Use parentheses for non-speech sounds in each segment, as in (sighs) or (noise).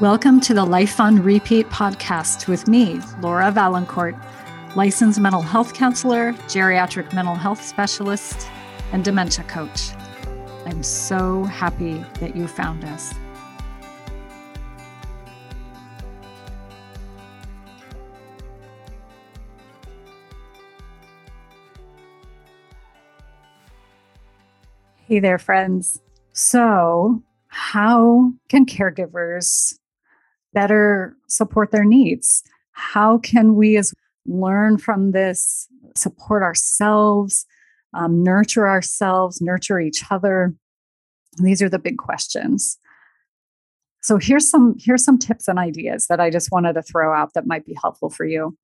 Welcome to the Life on Repeat podcast with me, Laura Valancourt, licensed mental health counselor, geriatric mental health specialist, and dementia coach. I'm so happy that you found us. Hey there, friends. So, how can caregivers better support their needs? How can we as learn from this, support ourselves, um, nurture ourselves, nurture each other? These are the big questions. So here's some here's some tips and ideas that I just wanted to throw out that might be helpful for you.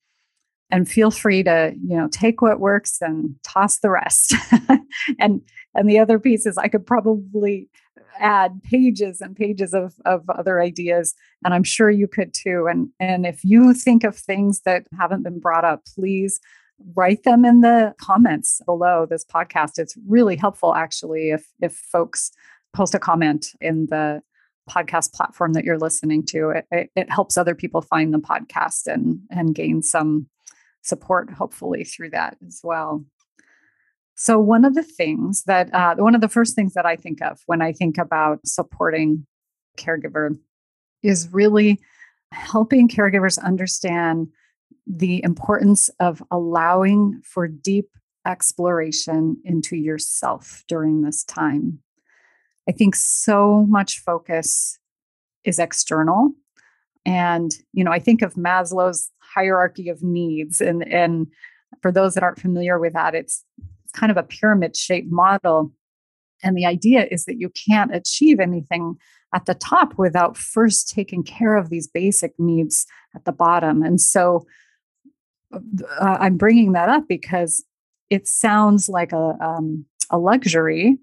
And feel free to, you know, take what works and toss the rest. (laughs) and and the other piece is I could probably add pages and pages of, of other ideas and i'm sure you could too. And and if you think of things that haven't been brought up please write them in the comments below this podcast. It's really helpful actually if if folks post a comment in the podcast platform that you're listening to. It, it, it helps other people find the podcast and and gain some support hopefully through that as well so, one of the things that, uh, one of the first things that I think of when I think about supporting caregiver is really helping caregivers understand the importance of allowing for deep exploration into yourself during this time. I think so much focus is external. And, you know, I think of Maslow's hierarchy of needs. And, and for those that aren't familiar with that, it's kind of a pyramid shaped model. And the idea is that you can't achieve anything at the top without first taking care of these basic needs at the bottom. And so uh, I'm bringing that up because it sounds like a, um, a luxury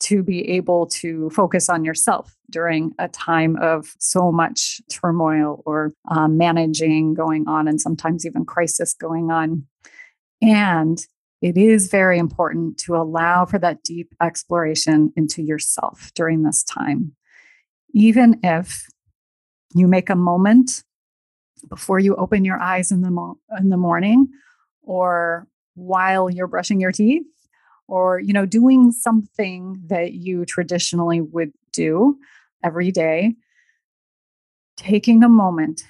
to be able to focus on yourself during a time of so much turmoil or um, managing going on, and sometimes even crisis going on. And it is very important to allow for that deep exploration into yourself during this time. Even if you make a moment before you open your eyes in the, mo- in the morning or while you're brushing your teeth or you know doing something that you traditionally would do every day taking a moment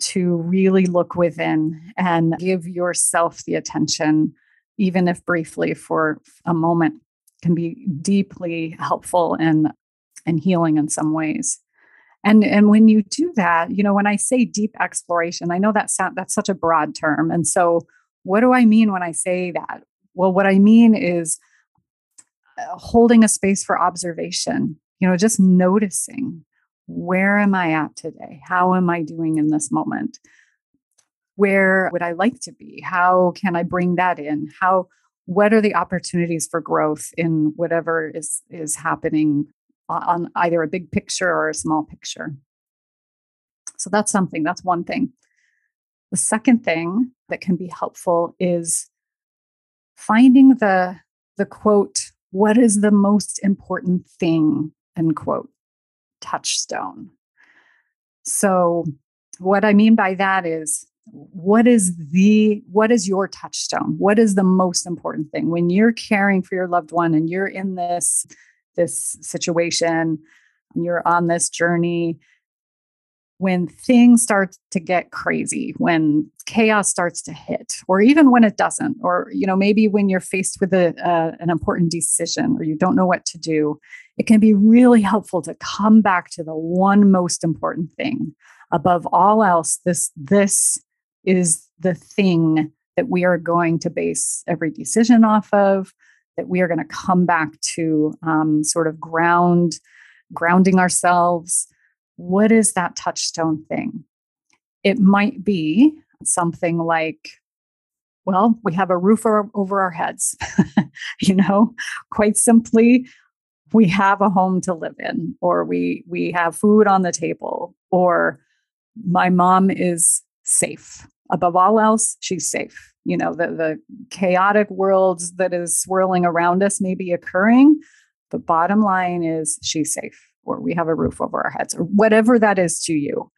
to really look within and give yourself the attention even if briefly for a moment, can be deeply helpful and and healing in some ways. And and when you do that, you know, when I say deep exploration, I know that sound, that's such a broad term. And so, what do I mean when I say that? Well, what I mean is uh, holding a space for observation. You know, just noticing where am I at today? How am I doing in this moment? Where would I like to be? How can I bring that in? How what are the opportunities for growth in whatever is is happening on either a big picture or a small picture? So that's something, that's one thing. The second thing that can be helpful is finding the the quote, what is the most important thing, end quote, touchstone. So what I mean by that is what is the what is your touchstone? What is the most important thing? When you're caring for your loved one and you're in this this situation and you're on this journey when things start to get crazy when chaos starts to hit or even when it doesn't or you know maybe when you're faced with a, an important decision or you don't know what to do it can be really helpful to come back to the one most important thing. Above all else this this is the thing that we are going to base every decision off of that we are going to come back to um, sort of ground grounding ourselves. What is that touchstone thing? It might be something like well we have a roof over our heads (laughs) you know? Quite simply we have a home to live in or we we have food on the table or my mom is safe above all else, she's safe. You know, the, the chaotic world that is swirling around us may be occurring, but bottom line is she's safe. or we have a roof over our heads or whatever that is to you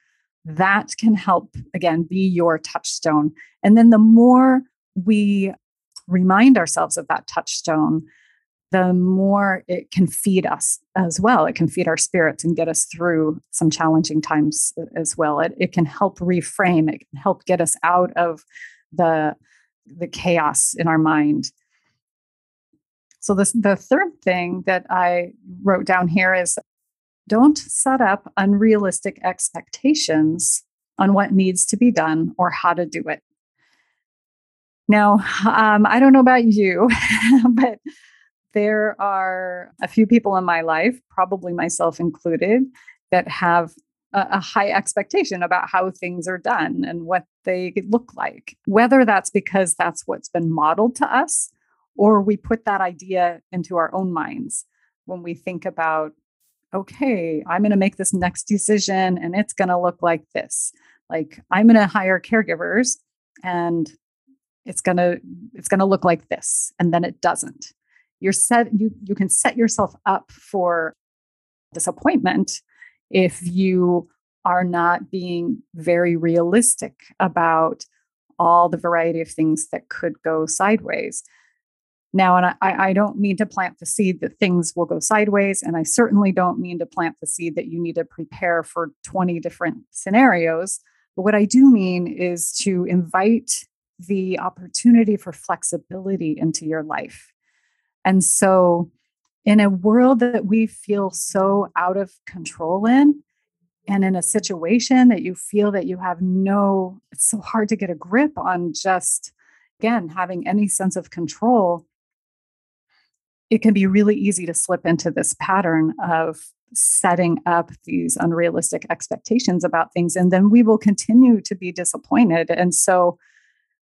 that can help again be your touchstone and then the more we remind ourselves of that touchstone the more it can feed us as well. It can feed our spirits and get us through some challenging times as well. It, it can help reframe. It can help get us out of the the chaos in our mind. So this the third thing that i wrote down here is don't set up unrealistic expectations on what needs to be done or how to do it. Now, um, I don't know about you, (laughs) but there are a few people in my life, probably myself included, that have a, a high expectation about how things are done and what they look like. Whether that's because that's what's been modeled to us, or we put that idea into our own minds when we think about okay, I'm going to make this next decision and it's going to look like this. Like I'm going to hire caregivers and it's going to it's going to look like this and then it doesn't. You're set you you can set yourself up for disappointment if you are not being very realistic about all the variety of things that could go sideways. Now, and I, I don't mean to plant the seed that things will go sideways. And I certainly don't mean to plant the seed that you need to prepare for 20 different scenarios. But what I do mean is to invite the opportunity for flexibility into your life. And so, in a world that we feel so out of control in, and in a situation that you feel that you have no, it's so hard to get a grip on just, again, having any sense of control it can be really easy to slip into this pattern of setting up these unrealistic expectations about things and then we will continue to be disappointed. And so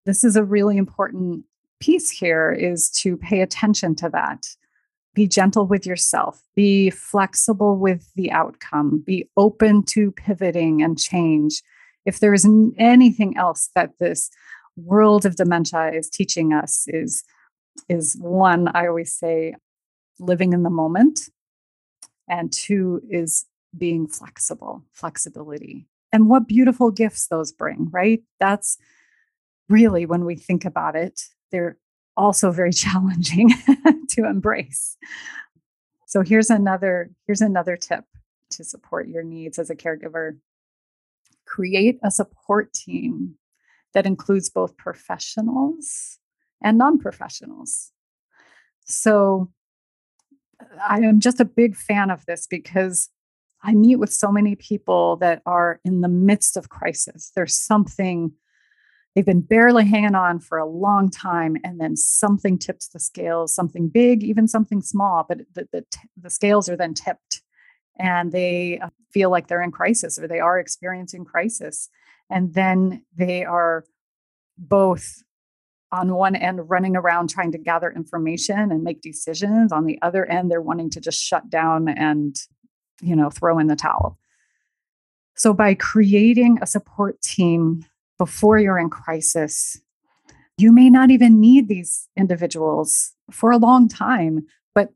this is a really important piece here is to pay attention to that be gentle with yourself be flexible with the outcome be open to pivoting and change if there is anything else that this world of dementia is teaching us is is one, I always say, living in the moment. And two is being flexible, flexibility. And what beautiful gifts those bring, right? That's really, when we think about it, they're also very (laughs) challenging to embrace. So here's another here's another tip to support your needs as a caregiver. Create a support team that includes both professionals and non professionals. So I am just a big fan of this because I meet with so many people that are in the midst of crisis. There's something they've been barely hanging on for a long time, and then something tips the scales, something big, even something small, but the, the, the scales are then tipped and they uh, feel like they're in crisis or they are experiencing crisis. And then they are both on one end running around trying to gather information and make decisions on the other end they're wanting to just shut down and you know throw in the towel so by creating a support team before you're in crisis you may not even need these individuals for a long time but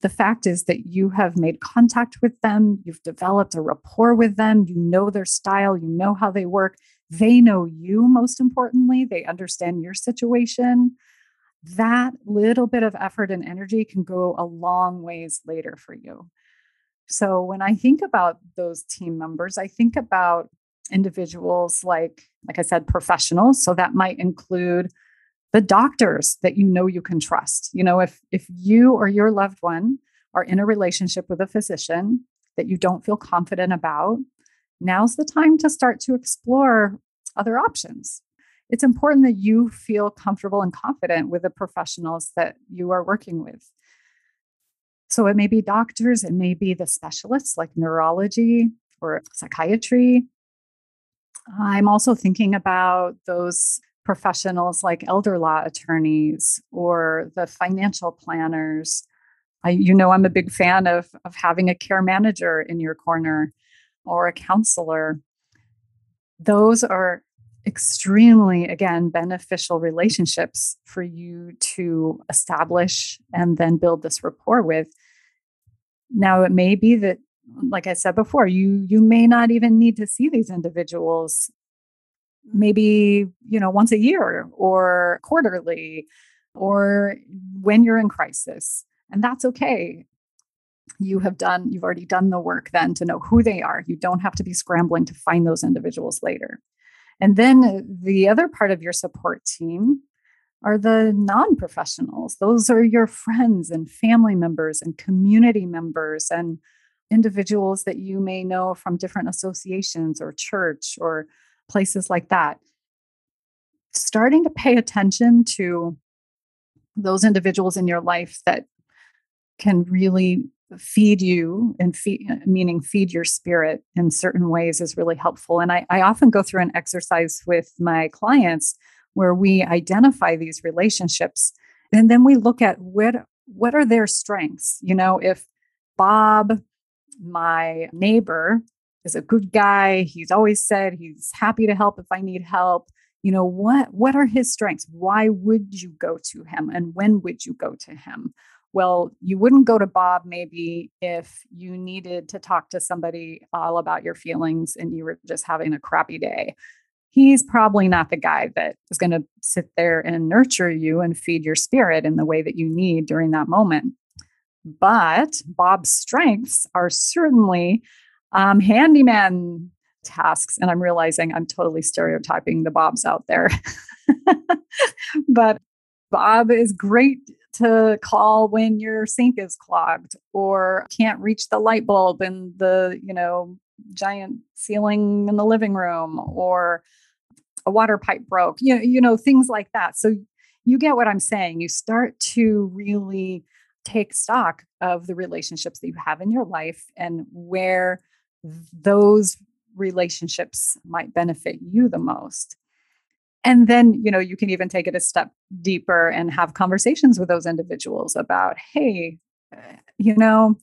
the fact is that you have made contact with them you've developed a rapport with them you know their style you know how they work they know you, most importantly, they understand your situation. That little bit of effort and energy can go a long ways later for you. So, when I think about those team members, I think about individuals like, like I said, professionals. So, that might include the doctors that you know you can trust. You know, if if you or your loved one are in a relationship with a physician that you don't feel confident about, now's the time to start to explore other options. It's important that you feel comfortable and confident with the professionals that you are working with. So it may be doctors, it may be the specialists like neurology or psychiatry. I'm also thinking about those professionals like elder law attorneys or the financial planners. I, you know, I'm a big fan of, of having a care manager in your corner or a counselor, those are extremely, again, beneficial relationships for you to establish and then build this rapport with. Now, it may be that like I said before, you you may not even need to see these individuals maybe, you know, once a year or quarterly or when you're in crisis. And that's okay. You have done, you've already done the work then to know who they are. You don't have to be scrambling to find those individuals later. And then the other part of your support team are the non professionals. Those are your friends and family members and community members and individuals that you may know from different associations or church or places like that. Starting to pay attention to those individuals in your life that can really feed you and feed meaning feed your spirit in certain ways is really helpful and I, I often go through an exercise with my clients where we identify these relationships and then we look at what what are their strengths you know if bob my neighbor is a good guy he's always said he's happy to help if i need help you know what what are his strengths? Why would you go to him? And when would you go to him? Well you wouldn't go to bob maybe if you needed to talk to somebody all about your feelings and you were just having a crappy day. He's probably not the guy that is going to sit there and nurture you and feed your spirit in the way that you need during that moment but bob's strengths are certainly um, handyman tasks. And I'm realizing I'm totally stereotyping the Bobs out there. (laughs) but Bob is great to call when your sink is clogged or can't reach the light bulb in the, you know, giant ceiling in the living room or a water pipe broke. You know, you know things like that. So you get what I'm saying. You start to really take stock of the relationships that you have in your life and where those relationships might benefit you the most. And then you know you can even take it a step deeper and have conversations with those individuals about hey eh, you know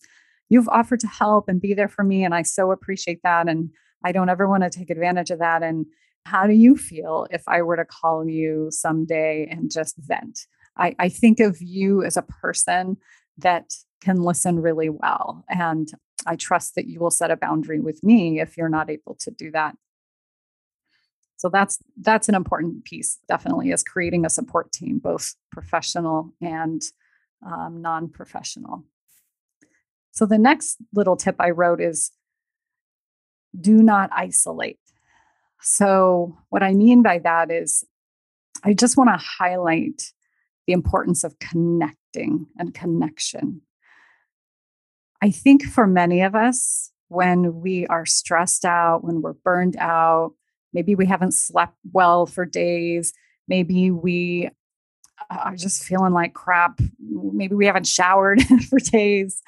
you've offered to help and be there for me and i so appreciate that and i don't ever want to take advantage of that and how do you feel if i were to call you someday and just vent i, I think of you as a person that can listen really well and I trust that you will set a boundary with me if you're not able to do that. So that's that's an important piece, definitely, is creating a support team, both professional and um, non-professional. So the next little tip I wrote is do not isolate. So what I mean by that is I just want to highlight the importance of connecting and connection. I think for many of us, when we are stressed out, when we're burned out, maybe we haven't slept well for days, maybe we uh, are just feeling like crap, maybe we haven't showered (laughs) for days.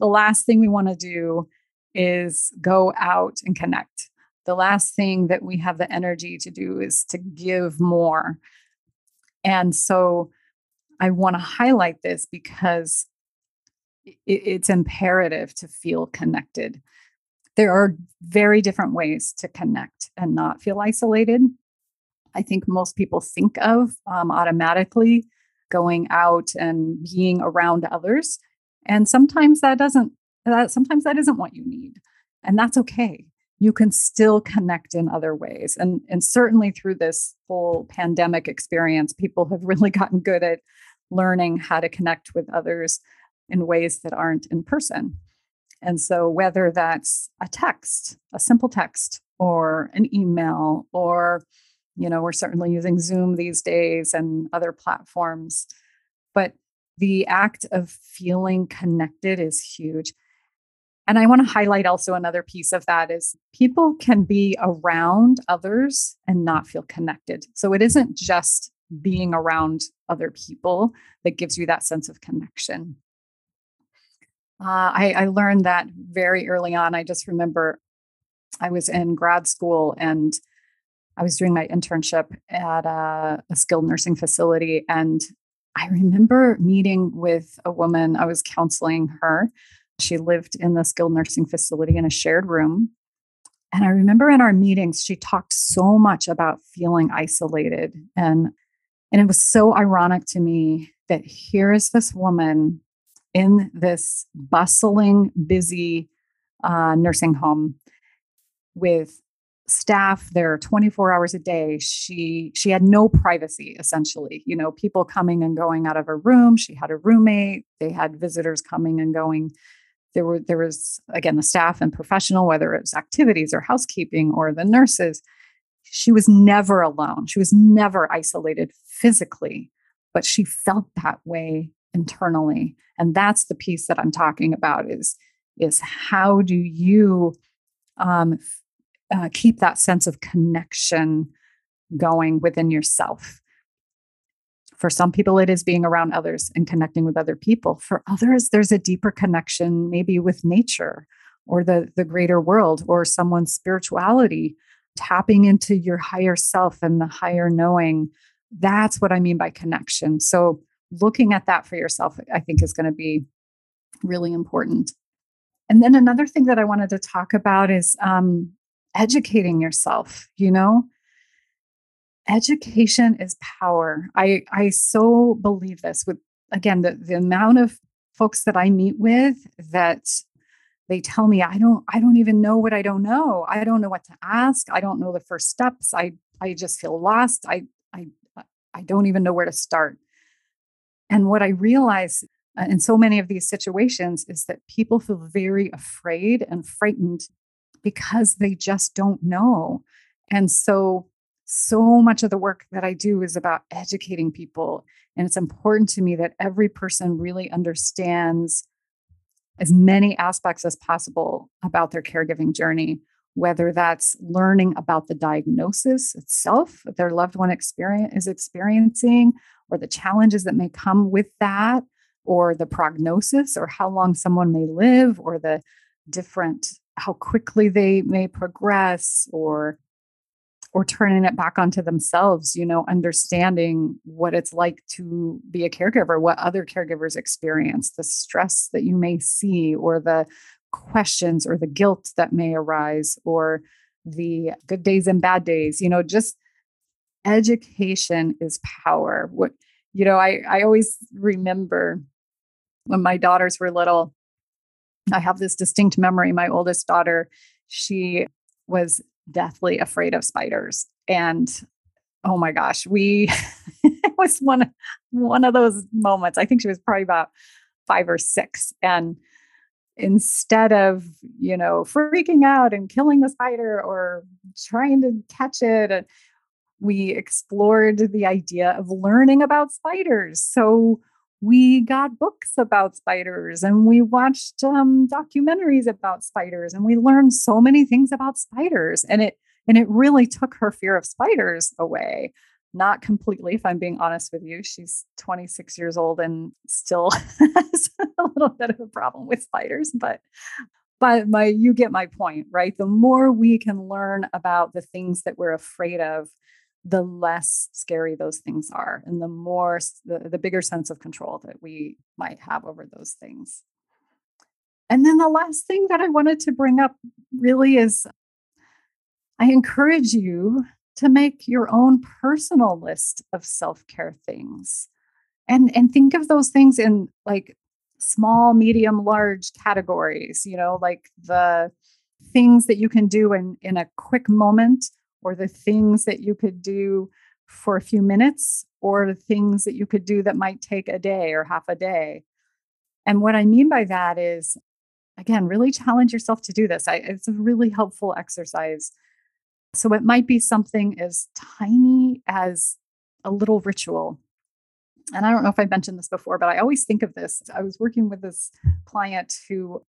The last thing we want to do is go out and connect. The last thing that we have the energy to do is to give more. And so I want to highlight this because it's imperative to feel connected. There are very different ways to connect and not feel isolated. I think most people think of um, automatically going out and being around others. And sometimes that doesn't, that, sometimes that isn't what you need. And that's okay. You can still connect in other ways. And, and certainly through this whole pandemic experience, people have (laughs) really gotten good at learning how to connect with others in ways that aren't in person. And so, whether that's a text, a simple text, or an email, or, you know, we're certainly using Zoom these days and other platforms, but the act of feeling connected is huge. And I want to highlight also another piece of that is people can be around others and not feel connected. So it isn't just being around other people that gives you that sense of connection. Uh, I, I learned that very early on. I just remember I was in grad school and I was doing my internship at a, a, skilled nursing facility. And I remember meeting with a woman, I was counseling her. She lived in the skilled nursing facility in a shared room. And I remember in our meetings, she talked so much about feeling isolated. And, and it was so ironic to me that here is this woman in this bustling, busy uh, nursing home with staff there 24 hours a day. She she had no privacy essentially you know people coming and going out of her room. She had a roommate. They had visitors coming and going. There were there was again the staff and professional whether it was activities or housekeeping or the nurses she was never alone she was never isolated physically but she felt that way internally and that's the piece that i'm talking about is is how do you um, uh, keep that sense of connection going within yourself. For some people, it is being around others and connecting with other people. For others, there's a deeper connection, maybe with nature or the, the greater world or someone's spirituality, tapping into your higher self and the higher knowing. That's what I mean by connection. So, looking at that for yourself, I think, is going to be really important. And then another thing that I wanted to talk about is um, educating yourself, you know? Education is power. I I so believe this with again the, the amount of folks that I meet with that they tell me I don't I don't even know what I don't know. I don't know what to ask. I don't know the first steps. I I just feel lost. I I I don't even know where to start. And what I realize uh, in so many of these situations is that people feel very afraid and frightened because they just don't know. And so, so much of the work that I do is about educating people. And it's important to me that every person really understands as many aspects as possible about their caregiving journey, whether that's learning about the diagnosis itself that their loved one experience is experiencing, or the challenges that may come with that, or the prognosis, or how long someone may live, or the different how quickly they may progress or or turning it back onto themselves you know understanding what it's like to be a caregiver what other caregivers experience the stress that you may see or the questions or the guilt that may arise or the good days and bad days you know just education is power what you know i i always remember when my daughters were little I have this distinct memory. My oldest daughter, she was deathly afraid of spiders. And oh my gosh, we (laughs) it was one one of those moments. I think she was probably about five or six. And instead of, you know, freaking out and killing the spider or trying to catch it, uh, we explored the idea of learning about spiders. So we got books about spiders and we watched um, documentaries about spiders and we learned so many things about spiders and it and it really took her fear of spiders away. Not completely if i'm being honest with you she's 26 years old and still (laughs) has a little bit of a problem with spiders but but my you get my point right? The more we can learn about the things that we're afraid of the less scary those things are and the more the, the bigger sense of control that we might have over those things. And then the last thing that i wanted to bring up really is i encourage you to make your own personal list of self-care things and and think of those things in like small medium large categories you know like the things that you can do in in a quick moment or the things that you could do for a few minutes or the things that you could do that might take a day or half a day. And what I mean by that is, again, really challenge yourself to do this. I, it's a really helpful exercise. So it might be something as tiny as a little ritual. And I don't know if I mentioned this before, but I always think of this. I was working with this client who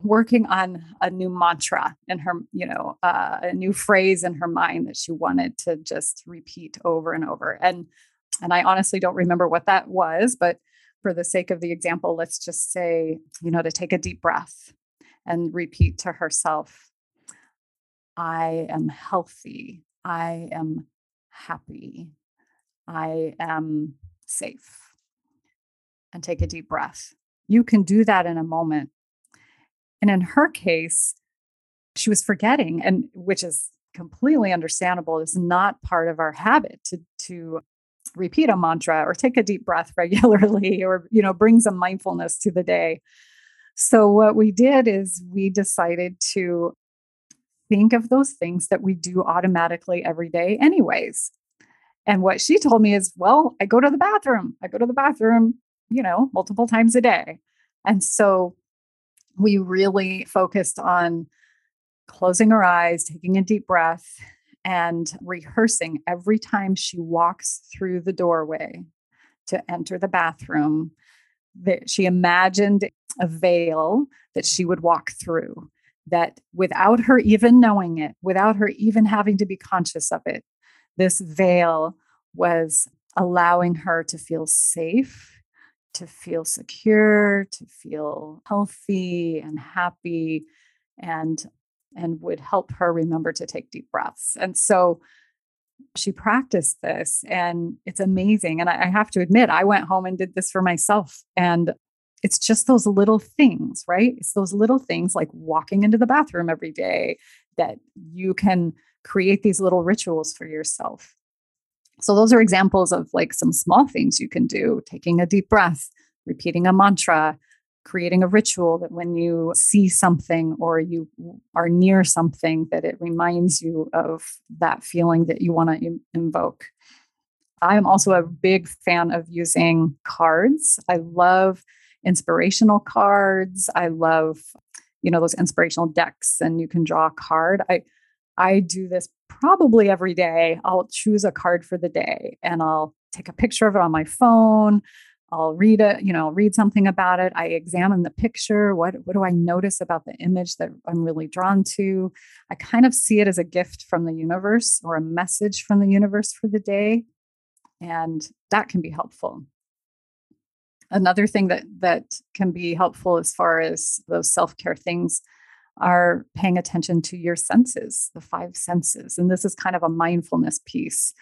working on a new mantra in her, you know, uh, a new phrase in her mind that she wanted to just repeat over and over. And and I honestly don't remember what that was, but for the sake of the example, let's just say, you know, to take a deep breath and repeat to herself, I am healthy. I am happy. I am safe. And take a deep breath. You can do that in a moment and in her case, she was forgetting, and which is completely understandable. It's not part of our habit to to repeat a mantra or take a deep breath (laughs) regularly or you know bring some mindfulness to the day So, what we did is we decided to think of those things that we do automatically every day, anyways. And what she told me is, well, I go to the bathroom. I go to the bathroom, you know, multiple times a day. And so we really focused on closing her eyes, taking a deep breath, and rehearsing every time she walks through the doorway to enter the bathroom that she imagined a veil that she would walk through that without her even knowing it without her even having to be conscious of it this veil was allowing her to feel safe to feel secure to feel healthy and happy and and would help her remember to take deep breaths and so she practiced this and it's amazing. And I, I have to admit, I went home and did this for myself. And it's just those little things, right? It's those little things like walking into the bathroom every day that you can create these little rituals for yourself. So, those are examples of like some small things you can do. Taking a deep breath, repeating a mantra, creating a ritual that when you see something or you are near something that it reminds you of that feeling that you want to Im- invoke. I am also a big fan of using cards. I love inspirational cards. I love you know those inspirational decks and you can draw a card. I i do this probably every day i'll choose a card for the day and i'll take a picture of it on my phone I'll read it, you know, read something about it. I examine the picture. What what do I notice about the image that I'm really drawn to? I kind of see it as a gift from the universe or a message from the universe for the day. And that can be helpful. Another thing that that can be helpful as far as those self-care things are paying attention to your senses, the five senses. And this is kind of a mindfulness piece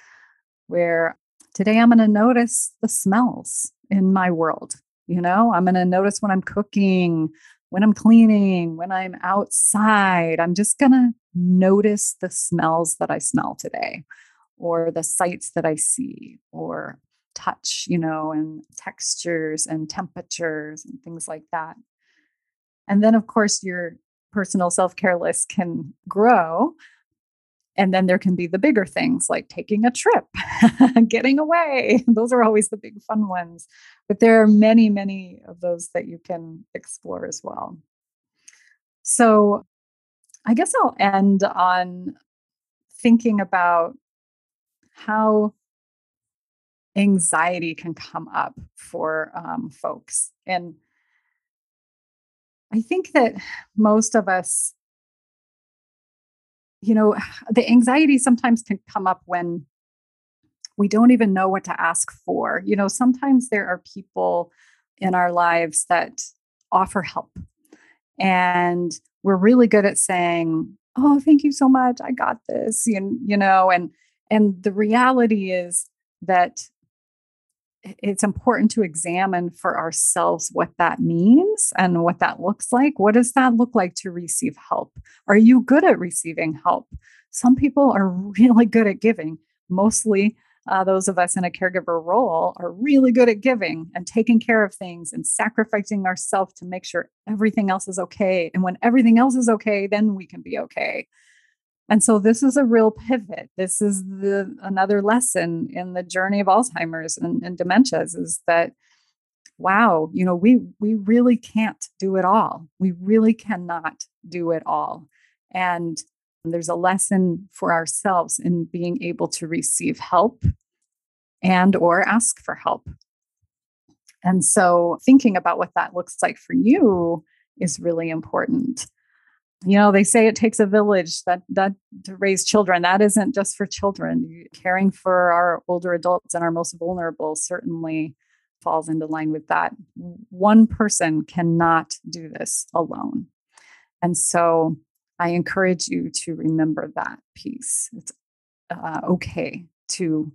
where today I'm going to notice the smells in my world. You know, I'm going to notice when I'm cooking, when I'm cleaning, when I'm outside. I'm just going to notice the smells that I smell today, or the sights that I see, or touch, you know, and textures and temperatures and things like that. And then, of course, your personal self care list can grow and then there can be the bigger things like taking a trip, (laughs) getting away. (laughs) Those are always the big fun ones. But there are many, many of those that you can explore as well. So I guess I'll end on thinking about how anxiety can come up for um, folks. And I think that most of us you know, (sighs) the anxiety sometimes can come up when we don't even know what to ask for. You know, sometimes there are people in our lives that offer help. And we're really good at saying, "Oh, thank you so much. I got this." You, you know, and and the reality is that it's important to examine for ourselves what that means and what that looks like. What does that look like to receive help? Are you good at receiving help? Some people are (laughs) really good at giving. Mostly, uh, those of us in a caregiver role are really good at giving and taking care of things and sacrificing ourselves to make sure everything else is okay. And when everything else is okay, then we can be okay. And so this is a real pivot. This is the another lesson in the journey of Alzheimer's and, and dementias is that wow, you know, we we really can't do it all. We really cannot do it all. And there's a lesson for ourselves in being able to receive help and or ask for help. And so thinking about what that looks like for you is really important you know they say it takes a village that that to raise children. That isn't just for children. Caring for our older adults and our most vulnerable certainly falls into line with that. One person cannot do this alone. And so i encourage you to remember that piece. It's uh, okay to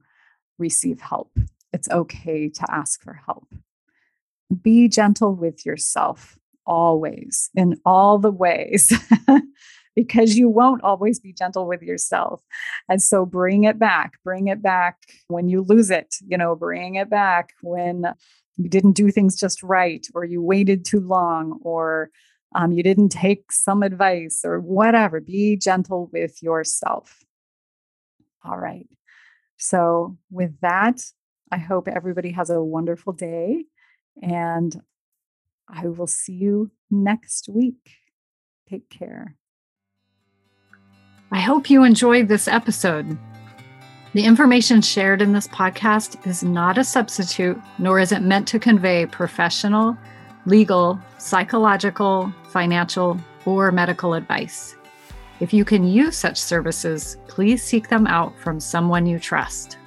receive help. It's okay to ask for help. Be gentle with yourself always in all the ways (laughs) because you won't always be gentle with yourself. And so bring it back, bring it back when you lose it, you know, bring it back when you didn't do things just right, or you waited too long, or um, you didn't take some advice, or whatever. Be gentle with yourself. All right. So, with that, I hope everybody has a wonderful day, and I will see you next week. Take care. I hope you enjoyed this episode. The information shared in this podcast is not a substitute, nor is it meant to convey professional, legal, psychological, financial, or medical advice. If you can use such services, please seek them out from someone you trust.